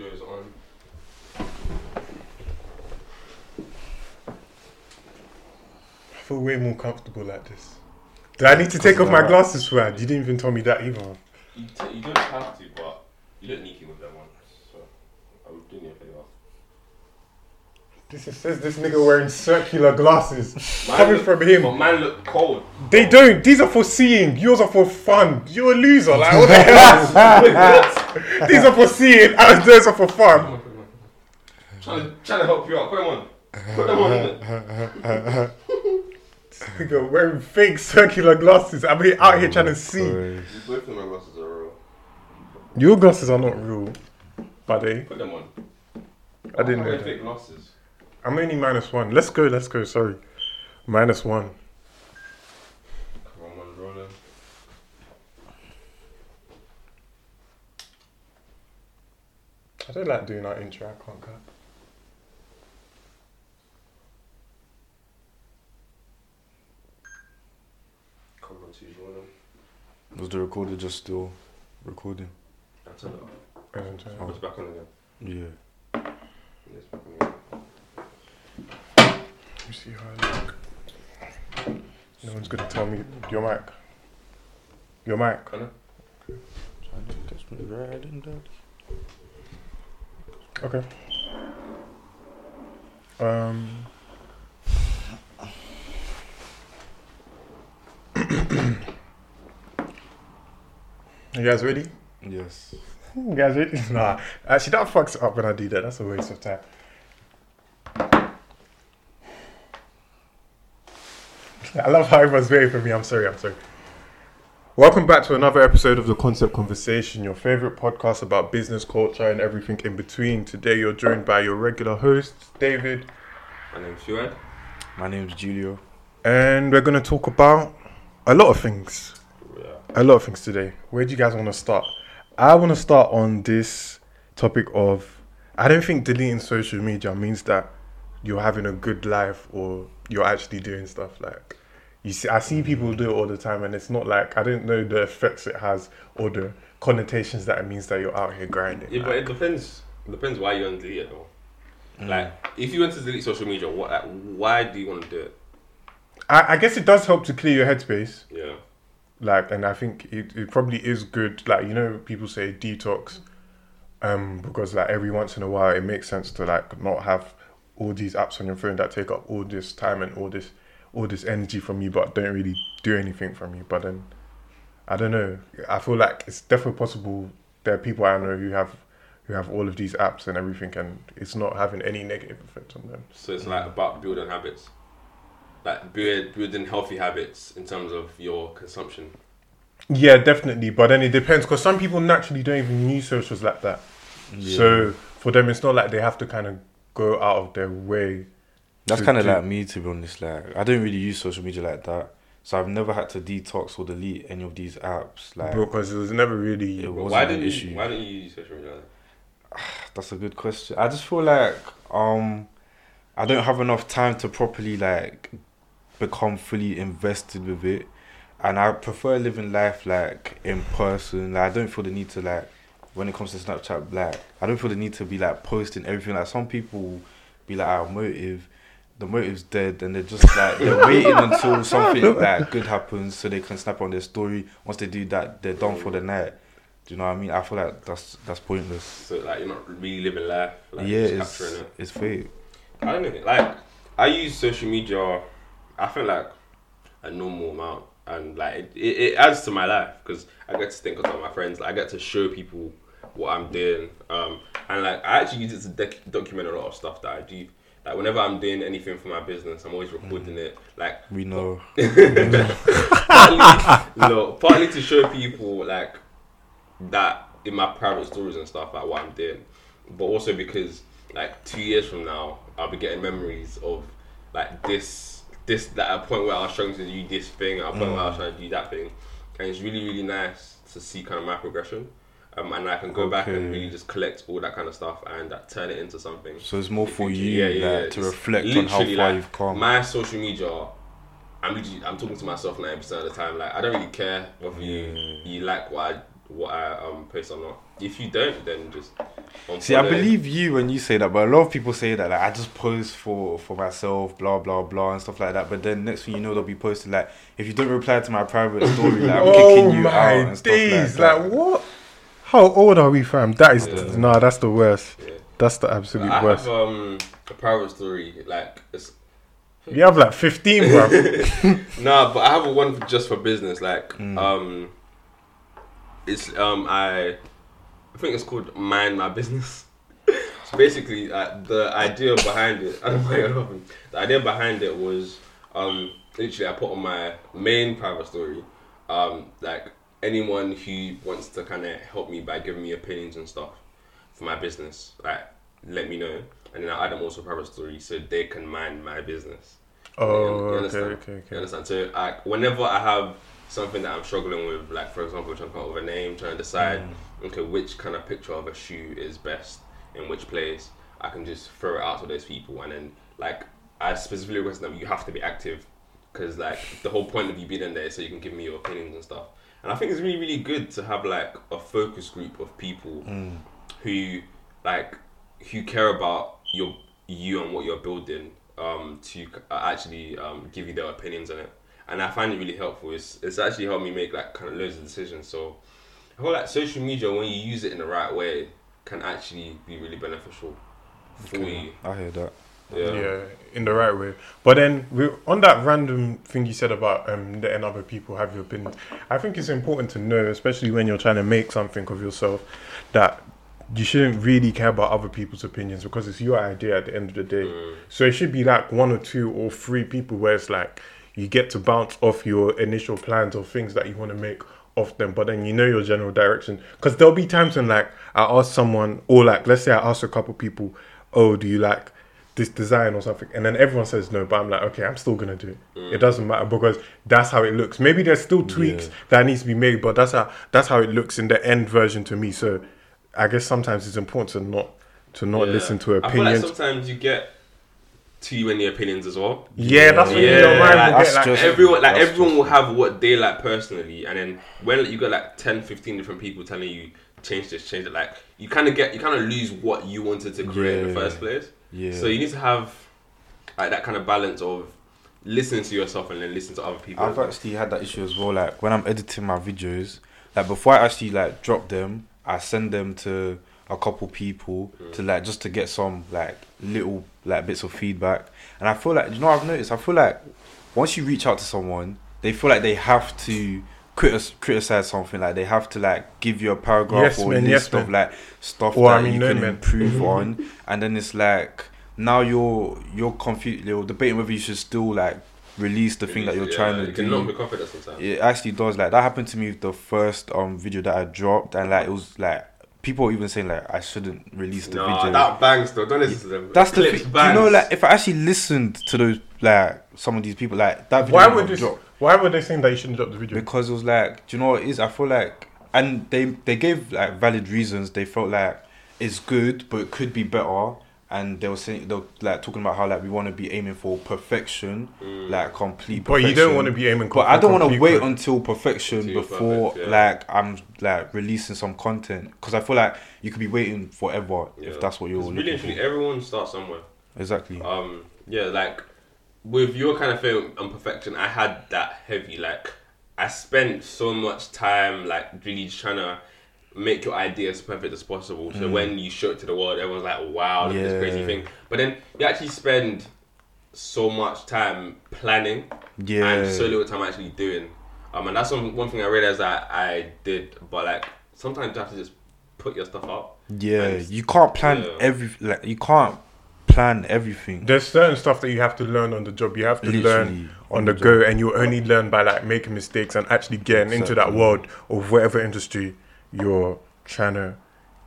on. I feel way more comfortable like this. Do I need to take off my uh, glasses for that? You didn't even tell me that either. You, t- you don't have to, but you look sneaky with them ones. So I would do you a favour. This is, says this nigga wearing circular glasses Mine coming look- from him. But mine look cold. They don't. These are for seeing. Yours are for fun. You're a loser. Like what the hell? These are for seeing. And those are for fun. on, come on, come on. Trying to, trying to help you out. Put them on. Put them on. innit? Nigga wearing fake circular glasses. I'm here, out here oh trying to see. Both of my glasses are real. Your glasses are not real, buddy. Put them on. I didn't Why know wear that. fake glasses. I'm only minus one. Let's go. Let's go. Sorry, minus one. Come on, man, rolling. I don't like doing that intro. I can't cut. Come on, two rolling. Was the recorder just still recording? I turn it off. I don't know. Oh, it's back on again. Yeah. Yeah, it's back on again. Let me see how I look. No one's gonna tell me your mic. Your mic. Connor? That's me riding daddy. Okay. Um. you guys ready? Yes. You guys ready? Nah. Actually, that fucks up when I do that. That's a waste of time. I love how everyone's waiting for me. I'm sorry. I'm sorry. Welcome back to another episode of the Concept Conversation, your favorite podcast about business, culture, and everything in between. Today, you're joined by your regular hosts, David, My name's Fuad. My name's Julio. and we're going to talk about a lot of things. Yeah. a lot of things today. Where do you guys want to start? I want to start on this topic of I don't think deleting social media means that you're having a good life or you're actually doing stuff like you see I see people do it all the time and it's not like I don't know the effects it has or the connotations that it means that you're out here grinding. Yeah, but it depends. It depends why you want to delete it though. Like, if you want to delete social media, what? Like, why do you want to do it? I, I guess it does help to clear your headspace. Yeah. like and i think it, it probably is good like you know people say detox um because like every once in a while it makes sense to like not have all these apps on your phone that take up all this time and all this all this energy from you but don't really do anything from you but then i don't know i feel like it's definitely possible there are people i know who have who have all of these apps and everything and it's not having any negative effect on them So it's like about building habits, like build, building healthy habits in terms of your consumption. yeah definitely but then it depends because some people naturally don't even use socials like that Yeah. So for them, it's not like they have to kind of go out of their way. That's kind of like me, to be honest. Like, I don't really use social media like that. So I've never had to detox or delete any of these apps. Like, because it was never really. It wasn't why didn't you? issue. Why didn't you use social media? that's a good question. I just feel like um, I don't have enough time to properly like become fully invested with it, and I prefer living life like in person. Like I don't feel the need to like when it comes to Snapchat, like I don't feel the need to be like posting everything. Like some people be like, "Our motive." The motive's dead, and they're just like they're waiting until something like good happens so they can snap on their story. Once they do that, they're done for the night. Do you know what I mean? I feel like that's that's pointless. So like you're not really living life. Like, yeah, it's it. it's fake. I don't know. Like I use social media. I feel like a normal amount, and like it, it, it adds to my life because I get to think about my friends. I get to show people what I'm doing, um, and like I actually use it to dec- document a lot of stuff that I do. Like whenever I'm doing anything for my business, I'm always recording mm. it. Like We know. partly, no, partly to show people like that in my private stories and stuff like what I'm doing, but also because like two years from now I'll be getting memories of like this this that at a point where I was trying to do this thing, at a point where I was mm. trying to do that thing, and it's really really nice to see kind of my progression. Um, and I can go back and really just collect all that kind of stuff and uh, turn it into something. So it's more for you yeah, like, yeah. to reflect on how far like, you've come. My social media, I'm I'm talking to myself ninety percent of the time. Like I don't really care whether you you like what I what I um post or not. If you don't, then just See, I believe you when you say that, but a lot of people say that like I just post for for myself, blah blah blah, and stuff like that. But then next thing you know, they'll be posting like, if you don't reply to my private story, like I'm oh kicking you out and stuff days! like Like, what? How old are we, fam? That is Yeah. nah. That's the worst. Yeah. That's the absolute worst. I worst. have um a private story like it's You have like fifteen, bro. Nah, but I have one just for business. Like, Mm. um, it's um, I, I think it's called mind my business. so basically, uh, the idea behind it, I don't know. The idea behind it was, um, literally, I put on my main private story, um, like anyone who wants to kind of help me by giving me opinions and stuff for my business, like let me know, and then I add them also private story so they can mind my business. Oh, You okay, understand? okay, You okay. understand? So, like, whenever I have something that I'm struggling with, like for example, trying to come up with a name, trying to decide, mm. okay, which kind of picture of a shoe is best in which place, I can just throw it out to those people, and then like I specifically request them, you have to be active, because like the whole point of you being in there is so you can give me your opinions and stuff. And I think it's really, really good to have like a focus group of people who like who care about your you and what you're building um, to uh, actually um, give you their opinions on it. And I find it really helpful. It's, it's actually helped me make like kind of loads of decisions. So I feel like social media, when you use it in the right way, can actually be really beneficial for you. I hear that. Yeah. Yeah, in the right way. But then we on that random thing you said about um letting other people have your opinions. I think it's important to know, especially when you're trying to make something of yourself, that you shouldn't really care about other people's opinions because it's your idea at the end of the day. So it should be like one or two or three people where it's like you get to bounce off your initial plans or things that you want to make off them, but then you know your general direction. Because there'll be times when like I ask someone, or like let's say I ask a couple people, oh, do you like this design or something, and then everyone says no, but I'm like, okay, I'm still gonna do it. It mm. doesn't matter because that's how it looks. Maybe there's still tweaks Yeah. that needs to be made, but that's how that's how it looks in the end version to me. So I guess sometimes it's important to not to not Yeah. listen to I feel like opinions. sometimes you get too many opinions as well. yeah, that's when Yeah, your mind will that's get like just- everyone like everyone just- will have what they like personally and then when you got like 10 15 different people telling you change this change it like you kind of get you kind of lose what you wanted to create in the first place Yeah. so you need to have like that kind of balance of listening to yourself and then listen to other people I've actually had that issue as well. Like when I'm editing my videos, like before I actually like drop them, I send them to a couple people mm. to like just to get some like little like bits of feedback. And I feel like you know what I've noticed. I feel like once you reach out to someone, they feel like they have to critis- criticize something. Like they have to like give you a paragraph Yes, or man, a yes, list of like stuff Or, that I mean, you no, can man. improve on. And then it's like now you're you're confused. You're debating whether you should still like release the thing that you're Yeah, trying to it do. can knock me sometimes It actually does. Like that happened to me with the first um video that I dropped, and like it was like people even saying like I shouldn't release the no video. that bangs though don't listen to them That's the Clips thing. Do you know, like if I actually listened to those like some of these people, like that video Why would you? have this? dropped Why were they saying that you shouldn't drop the video? because it was like, do you know what it is? I feel like, and they they gave like valid reasons. They felt like it's good, but it could be better. And they were saying they were like talking about how like we want to be aiming for perfection, like complete. But you don't want to be aiming. But I don't want to wait good. until perfection before perfect, yeah. like I'm like releasing some content because I feel like you could be waiting forever Yeah. if that's what you're It's looking really for. everyone starts somewhere Exactly. um yeah like with your kind of film on perfection i had that heavy like i spent so much time like really trying to make your idea as perfect as possible so when you show it to the world everyone's like wow at this crazy Mm. Thing but then you actually spend so much time planning Yeah. and so little time actually doing um and that's one, one thing i realized that i did but like sometimes you have to just put your stuff up yeah, you can't plan yeah. every like you can't plan everything. There's certain stuff that you have to learn on the job. You have to Literally, learn on on the the go, and you only learn by like making mistakes and actually getting into that world of whatever industry you're trying to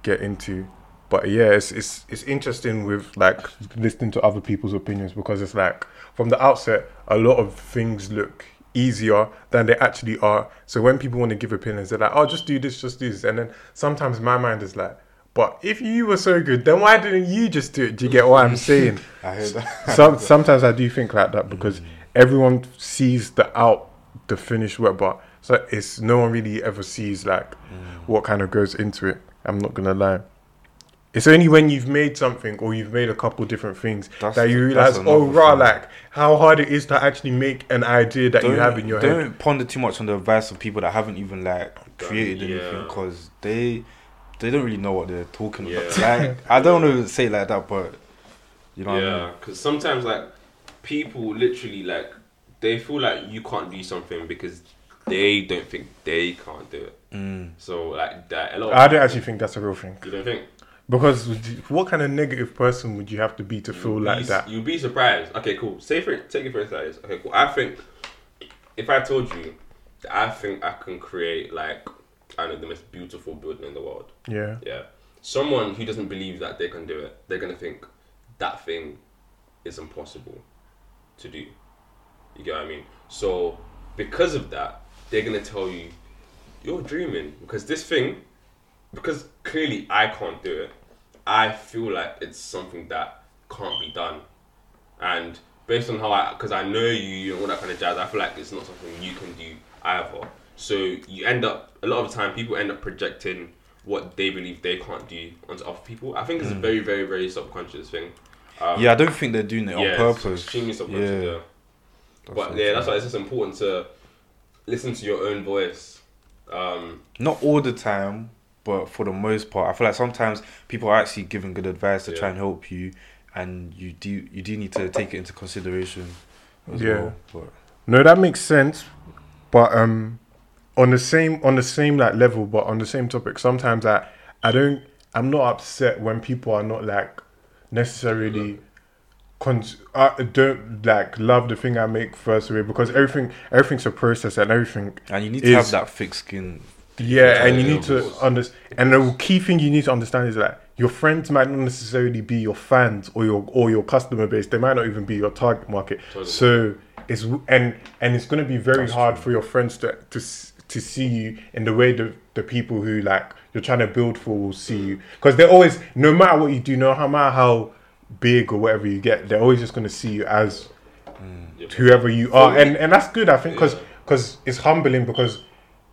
get into. But yeah, it's it's it's interesting with like listening to other people's opinions because it's like from the outset, a lot of things look easier than they actually are. So when people want to give opinions, they're like, "Oh, just do this, just do this," and then sometimes my mind is like. But if you were so good, then why didn't you just do it? Do you get what I'm saying? I heard that. Some sometimes I do think like that because everyone sees the out the finished work, but so it's no one really ever sees like Mm. what kind of goes into it. I'm not gonna lie. It's only when you've made something or you've made a couple different things That's- that you realize, oh, rah, thing. like how hard it is to actually make an idea that you have in your head. don't ponder too much on the advice of people that haven't even like created Yeah. anything because they they don't really know what they're talking about. Like I don't want to say it like that, but you know what I yeah, mean. because sometimes like people literally like they feel like you can't do something because they don't think they can't do it. Mm. So like that a lot. I don't actually think that's a real thing You don't think? because you- what kind of negative person would you have to be to feel You'd like be, that? You'd be surprised. Okay, cool. Say for take it for instance. Okay, cool. I think if I told you that I think I can create like Don't the most beautiful building in the world. Yeah, Yeah. Someone who doesn't believe that they can do it, they're gonna think that thing is impossible to do. You get what I mean? So because of that, they're gonna tell you you're dreaming because this thing, because clearly I can't do it. I feel like it's something that can't be done, and based on how I, because I know you and all that kind of jazz, I feel like it's not something you can do either. So you end up a lot of the time people end up projecting what they believe they can't do onto other people. I think it's a very, very, very subconscious thing. Um, Yeah, I don't think they're doing it on yeah, it's purpose. extremely subconscious. Yeah. Yeah. That's But yeah, that's why it's just important to listen to your own voice. Um, Not all the time, but for the most part, I feel like sometimes people are actually giving good advice to try and help you, and you do you do need to take it into consideration. As Yeah. Well. But no, that makes sense. But um, on the same on the same like level, but on the same topic, sometimes I I don't I'm not upset when people are not like necessarily cons- I don't like love the thing I make first away because everything everything's a process and everything and you need to have that thick skin. Yeah, and you need to understand. And the key thing you need to understand is that your friends might not necessarily be your fans or your or your customer base. They might not even be your target market. Totally. So it's and and it's going to be very That's hard true. for your friends to to s- to see you in the way the the people who like you're trying to build for will see you because they're always no matter what you do, no matter how big or whatever you get, they're always just going to see you as mm. yeah. whoever you are, and and that's good. I think because Yeah. it's humbling because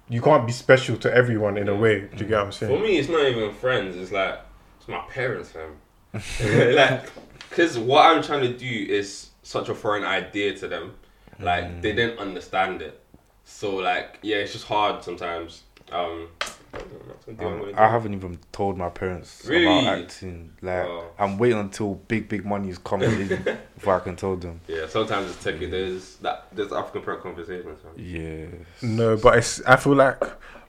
you can't be special to everyone in a way. Do you get what I'm mm. saying? For me, it's not even friends. It's like it's my parents, fam. like, because what I'm trying to do is such a foreign idea to them. Like they mm. didn't understand it. So like, yeah, it's just hard sometimes. Um, I don't know what to do, I'm Um. I haven't even told my parents Really? about acting. Like Oh. I'm waiting until big big money is coming in before I can tell them. Yeah, sometimes it's tricky. There's that. There's African parent conversations. fam. Yeah. No, but it's. I feel like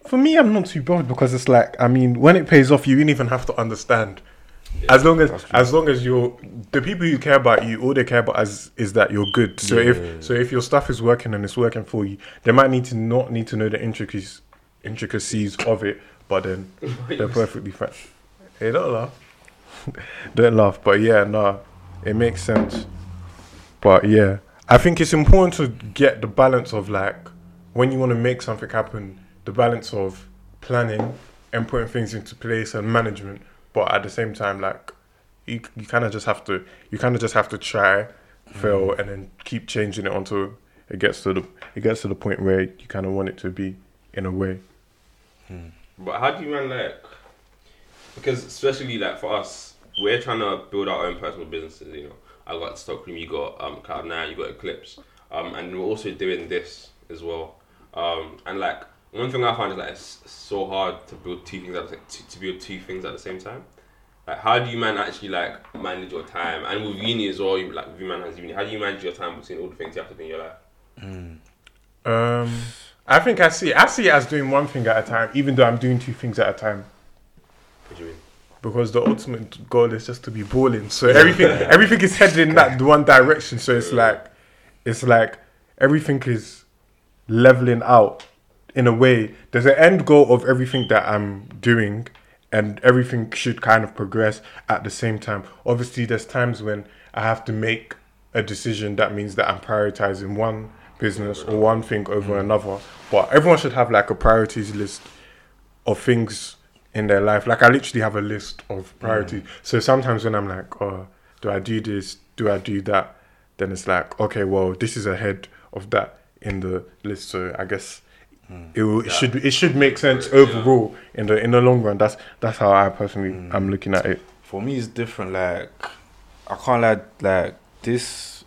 for me, I'm not too bothered because it's like I mean, when it pays off, you don't even have to understand. As long as as long as you're the people who care about you, all they care about is is that you're good. So Yeah. if so if your stuff is working and it's working for you, they might need to not need to know the intricacies intricacies of it, but then they're perfectly fine. Hey, don't laugh. don't laugh. But yeah, no, it makes sense. But yeah, I think it's important to get the balance of like when you want to make something happen, the balance of planning and putting things into place and management. But at the same time, like you, you kind of just have to, you kind of just have to try, fail, and then keep changing it until it gets to the, it gets to the point where you kind of want it to be in a way. But how do you man like? Because especially like for us, we're trying to build our own personal businesses. You know, I got Stockroom, you got um Cloud Nine, you got Eclipse, um, and we're also doing this as well. Um, and like one thing I find is like it's so hard to build two things at the, to, to build two things at the same time. Like, how do you man actually like manage your time? And with uni as well, you, like with man has uni. How do you manage your time between all the things you have to do in your life? Um, I think I see, I see it as doing one thing at a time, even though I'm doing two things at a time. What do you mean? because the ultimate goal is just to be balling. So everything everything is headed in that one direction. So it's like it's like everything is leveling out in a way. There's an end goal of everything that I'm doing and everything should kind of progress at the same time. Obviously there's times when I have to make a decision that means that I'm prioritizing one business or one thing over mm. another. But everyone should have like a priorities list of things in their life. Like I literally have a list of priorities. Mm. So sometimes when I'm like, oh, do I do this? Do I do that? Then it's like, okay, well, this is ahead of that in the list. So I guess it, will, it should it should make sense overall in the in the long run. That's that's how I personally Mm. am looking at it. For me, it's different. Like, I can't lie. Like this,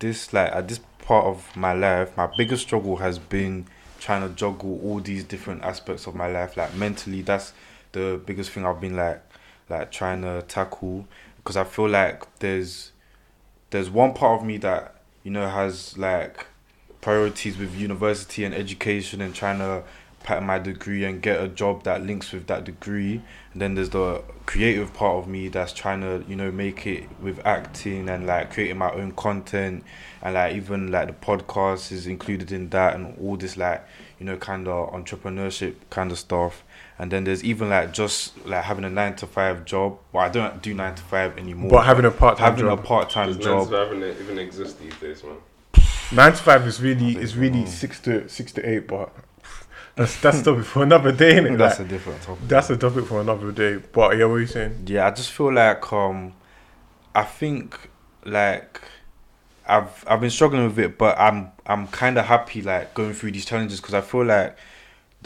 this like at this part of my life, my biggest struggle has been trying to juggle all these different aspects of my life. Like mentally, that's the biggest thing I've been like, like trying to tackle because I feel like there's, there's one part of me that you know has like priorities with university and education and trying to pattern my degree and get a job that links with that degree. And then there's the creative part of me that's trying to you know make it with acting and like creating my own content. And like even like the podcast is included in that and all this like you know kind of entrepreneurship kind of stuff. And then there's even like just like having a nine to five job. Well i don't do nine to five anymore. But having a part time having job, a part-time Does nine job. to five even, even exist these days, man? Nine to five is really is really six to six to eight. But that's that's a topic for another day. Innit? that's a different topic that's a topic for another day. But yeah, what are you saying? Yeah, I just feel like um, I think like I've I've been struggling with it, but I'm I'm kind of happy like going through these challenges because I feel like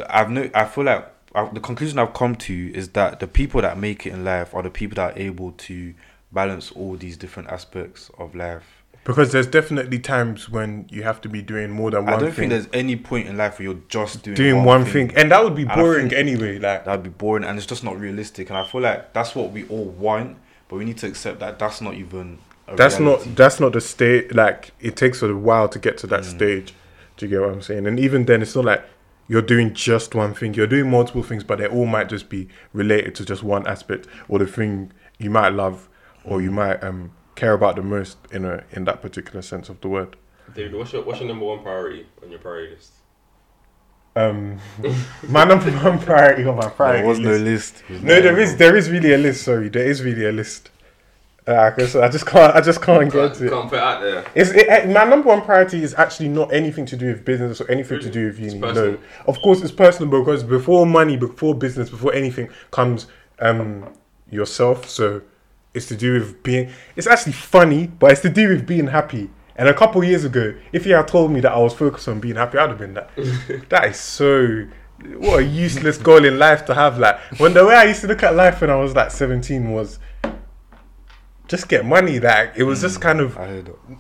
I've no I feel like i the conclusion I've come to is that the people that make it in life are the people that are able to balance all these different aspects of life. Because there's definitely times when you have to be doing more than one I don't thing. think there's any point in life where you're just doing doing one thing. and that would be boring anyway. Like That'd be boring and it's just not realistic. And I feel like that's what we all want, but we need to accept that that's not even. A that's reality. not that's not the state. Like it takes a while to get to that Mm. stage. Do you get what I'm saying? And even then, it's not like you're doing just one thing. You're doing multiple things, but they all might just be related to just one aspect or the thing you might love or Mm. you might um care about the most in a in that particular sense of the word. David, what's your what's your number one priority on your priority list? Um, my number one priority on my priority There was no list. list. No, there is there is really a list. Sorry, there is really a list. Uh, I guess I just can't I just can't get Can't, to it. can't put it out there. It's, it, my number one priority is actually not anything to do with business or anything to do with It's uni. personal. No, of course it's personal because before money, before business, before anything comes um yourself. So it's to do with being. It's actually funny, but it's to do with being happy. And a couple years ago, if you had told me that I was focused on being happy, I'd have been that. that is so. What a useless goal in life to have. Like when the way I used to look at life when I was like seventeen was just get money. Like it was just kind of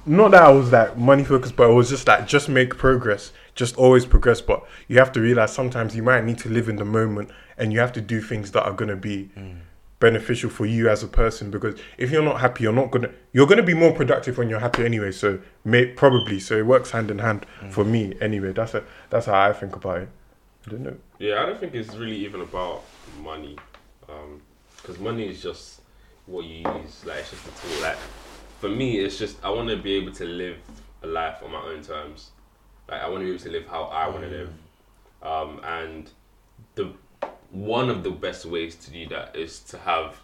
not that I was like money focused, but it was just like just make progress, just always progress. But you have to realize sometimes you might need to live in the moment, and you have to do things that are gonna be beneficial for you as a person. Because if you're not happy, you're not gonna you're gonna be more productive when you're happy anyway. So may, probably so it works hand in hand for me anyway. That's a that's how I think about it. I don't know. Yeah, I don't think it's really even about money, because money is just what you use. Like it's just a tool. Like for me, it's just I want to be able to live a life on my own terms. Like I want to be able to live how I want to live, um, and the one of the best ways to do that is to have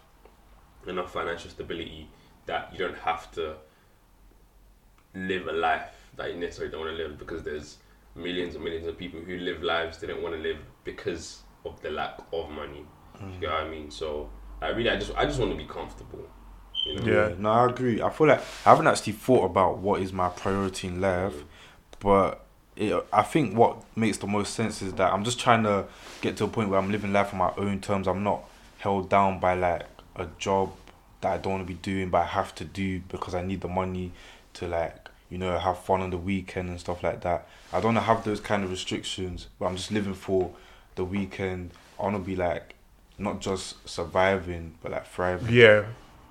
enough financial stability that you don't have to live a life that you necessarily don't want to live because there's millions and millions of people who live lives they don't want to live because of the lack of money. You get what I mean? So I really, I just, I just want to be comfortable. You know? Yeah. No, I agree. I feel like I haven't actually thought about what is my priority in life, but it, I think what makes the most sense is that I'm just trying to get to a point where I'm living life on my own terms. I'm not held down by like a job that I don't want to be doing, but I have to do because I need the money to like you know have fun on the weekend and stuff like that. I don't have those kind of restrictions, but I'm just living for the weekend. I want to be like not just surviving, but like thriving. Yeah,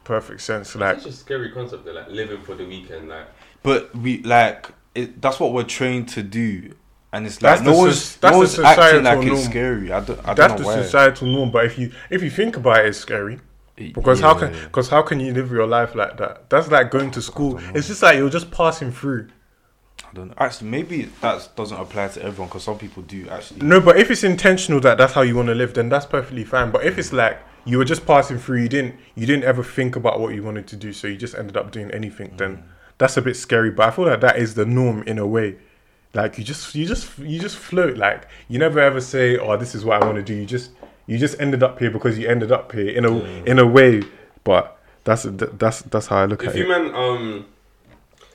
perfect sense. Like It's such a scary concept. They're like living for the weekend. Like But we like it, that's what we're trained to do, and it's That's like no the one's that's no the one's acting like societal it's scary. I don't. I that's don't the know why. societal norm. But if you if you think about it, it's scary. Because how can because how can you live your life like that? That's like going to school. It's just like you're just passing through. I don't know. Actually, maybe that doesn't apply to everyone because some people do actually. No, but if it's intentional that that's how you want to live, then that's perfectly fine. But if it's mm. like you were just passing through, you didn't you didn't ever think about what you wanted to do, so you just ended up doing anything, then mm. That's a bit scary. But I feel like that is the norm in a way. Like you just you just you just float. Like you never ever say, "Oh, this is what I want to do." You just you just ended up here because you ended up here in a in a way. But that's that's that's how I look if at you it. man, um,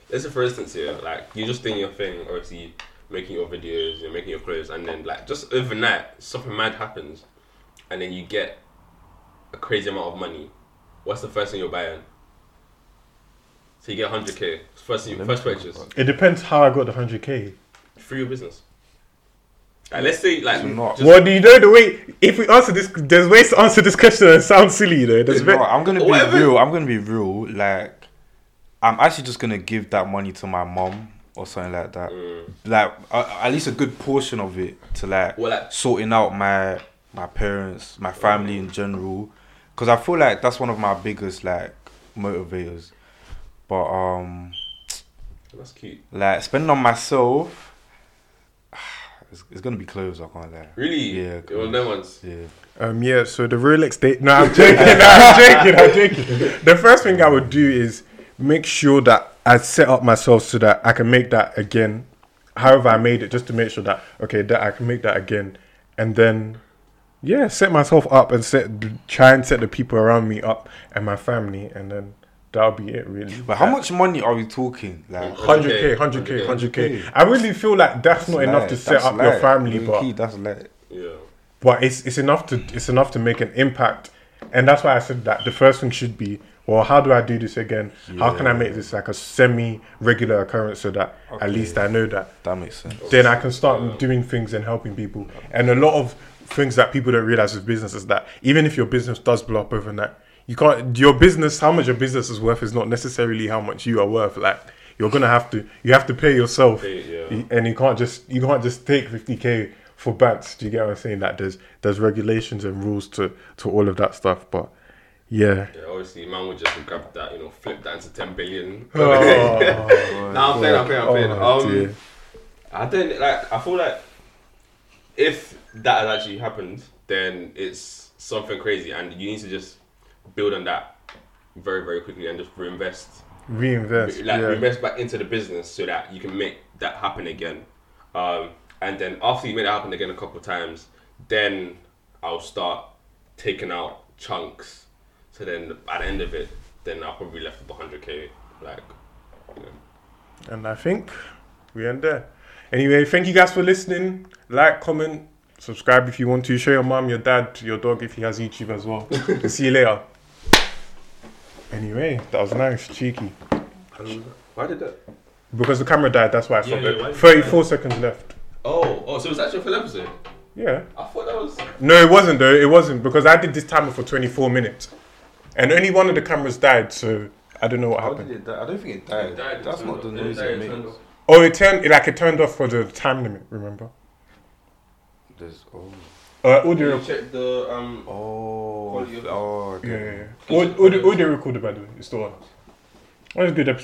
let's say for instance here, like you're just doing your thing. Obviously, making your videos, you're making your clothes, and then like just overnight something mad happens, and then you get a crazy amount of money. What's the first thing you're buying? So you get 100k. First, thing, first think it depends how I got the hundred k. through your business. Like, let's say like So not- just- Well, do you know the way? If we answer this, there's ways to answer this question and it sounds silly. You know, there's No, ve- I'm gonna be Whatever. real. I'm gonna be real. Like, I'm actually just gonna give that money to my mom or something like that. Mm. Like, uh, at least a good portion of it to like Well, like- sorting out my my parents, my family in general, because I feel like that's one of my biggest like motivators. But um, that's cute. like spending on myself, it's, it's gonna be clothes. I can't lie. Really? Yeah, It was no ones. Yeah. Um, yeah, so the Rolex date. No, I'm joking. no, I'm joking. I'm joking. The first thing I would do is make sure that I set up myself so that I can make that again. However, I made it just to make sure that okay, that I can make that again, and then yeah, set myself up and set try and set the people around me up and my family, and then that'll be it really. But how much money are we talking? Like, Hundred k, hundred k, 100K. hundred k. I really feel like that's not enough to set that's up your like- family, low but key, that's like Yeah. but it's it's enough to it's enough to make an impact and that's why i said that the first thing should be well how do i do this again how can i make this like a semi regular occurrence so that Okay. at least i know that that makes sense. then i can start doing things and helping people and a lot of things that people don't realize with business is that even if your business does blow up overnight you can't your business how much your business is worth is not necessarily how much you are worth like you're gonna have to you have to pay yourself Pay, yeah. And you can't just you can't just take 50k for bats do you get what i'm saying that there's there's regulations and rules to to all of that stuff but yeah Yeah, obviously, man would just grab that, you know, flip that into 10 billion. oh, Nah, I'm playing, I'm playing, I'm playing. Oh, um, dear. I don't like. I feel like if that has actually happened, then it's something crazy, and you need to just build on that very, very quickly and just reinvest, reinvest like yeah. reinvest back into the business so that you can make that happen again. Um, and then after you make that happen again a couple of times, then I'll start taking out chunks. So then at the end of it, then I'll probably left with 100k. Like, you know. and i think we end there anyway thank you guys for listening like comment subscribe if you want to show your mom your dad your dog if he has youtube as well see you later anyway that was nice cheeky why did that? because the camera died that's why i Yeah, stopped yeah, it why- 34 seconds left Oh, oh, so it was actually a full episode. yeah I thought that was. No, it wasn't though. It wasn't because I did this timer for 24 minutes, and only one of the cameras died. So I don't know what How happened. did it die? I don't think it died. It died, it That's turned not the off. noise It died, it it turned makes. off. Oh, it turned like it turned off for the time limit. Remember? There's oh Uh, audio. You check the um. oh Quality of- oh Yeah, okay. yeah, yeah. Audio, audio, audio recorder by the way. It's still on. That was a good episode.